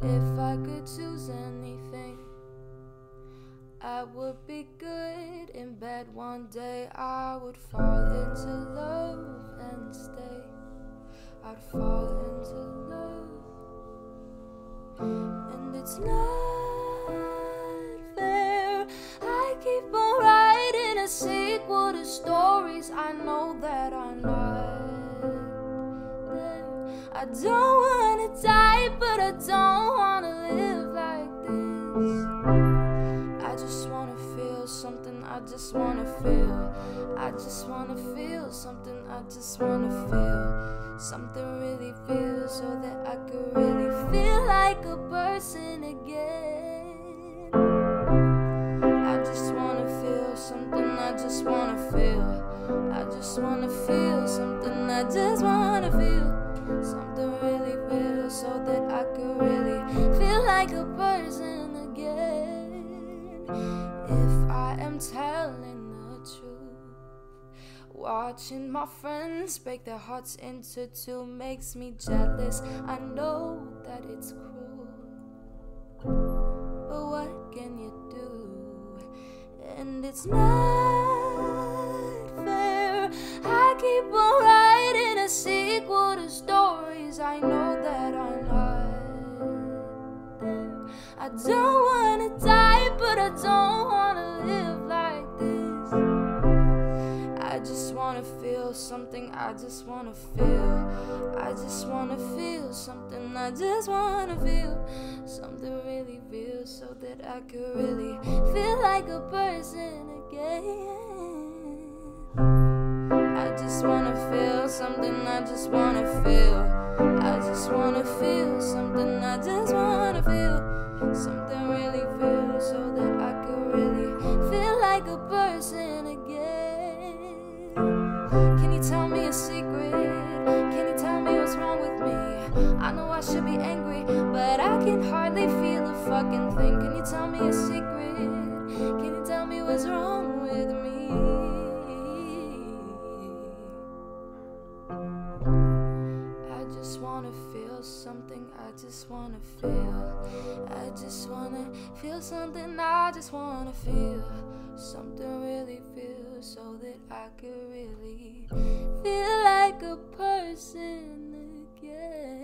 If I could choose anything, I would be good in bed one day. I would fall into love and stay. I'd fall into love, and it's not fair. I keep on writing a sequel to stories I know that are not there. I don't wanna die, but I don't wanna live like this. I just wanna feel something, I just wanna feel. I just wanna feel something, I just wanna feel. Something really feel so that I could really feel like a person again. I just wanna feel something, I just wanna feel. I just wanna feel something, I just wanna like a person again. If I am telling the truth, watching my friends break their hearts into two makes me jealous. I know that it's cruel, but what can you do? And it's not fair. I keep on writing a sequel to stories don't wanna live like this. I just wanna feel something, I just wanna feel. I just wanna feel something, I just wanna feel something really real so that I could really feel like a person again. I just wanna feel something, I just wanna feel. I just wanna feel something, I just wanna feel something Can you tell me a secret? Can you tell me what's wrong with me? I know I should be angry, but I can hardly feel a fucking thing. Can you tell me a secret? Can you tell me what's wrong wanna feel something, I just wanna feel. I just wanna feel something, I just wanna feel something really feel so that I could really feel like a person again.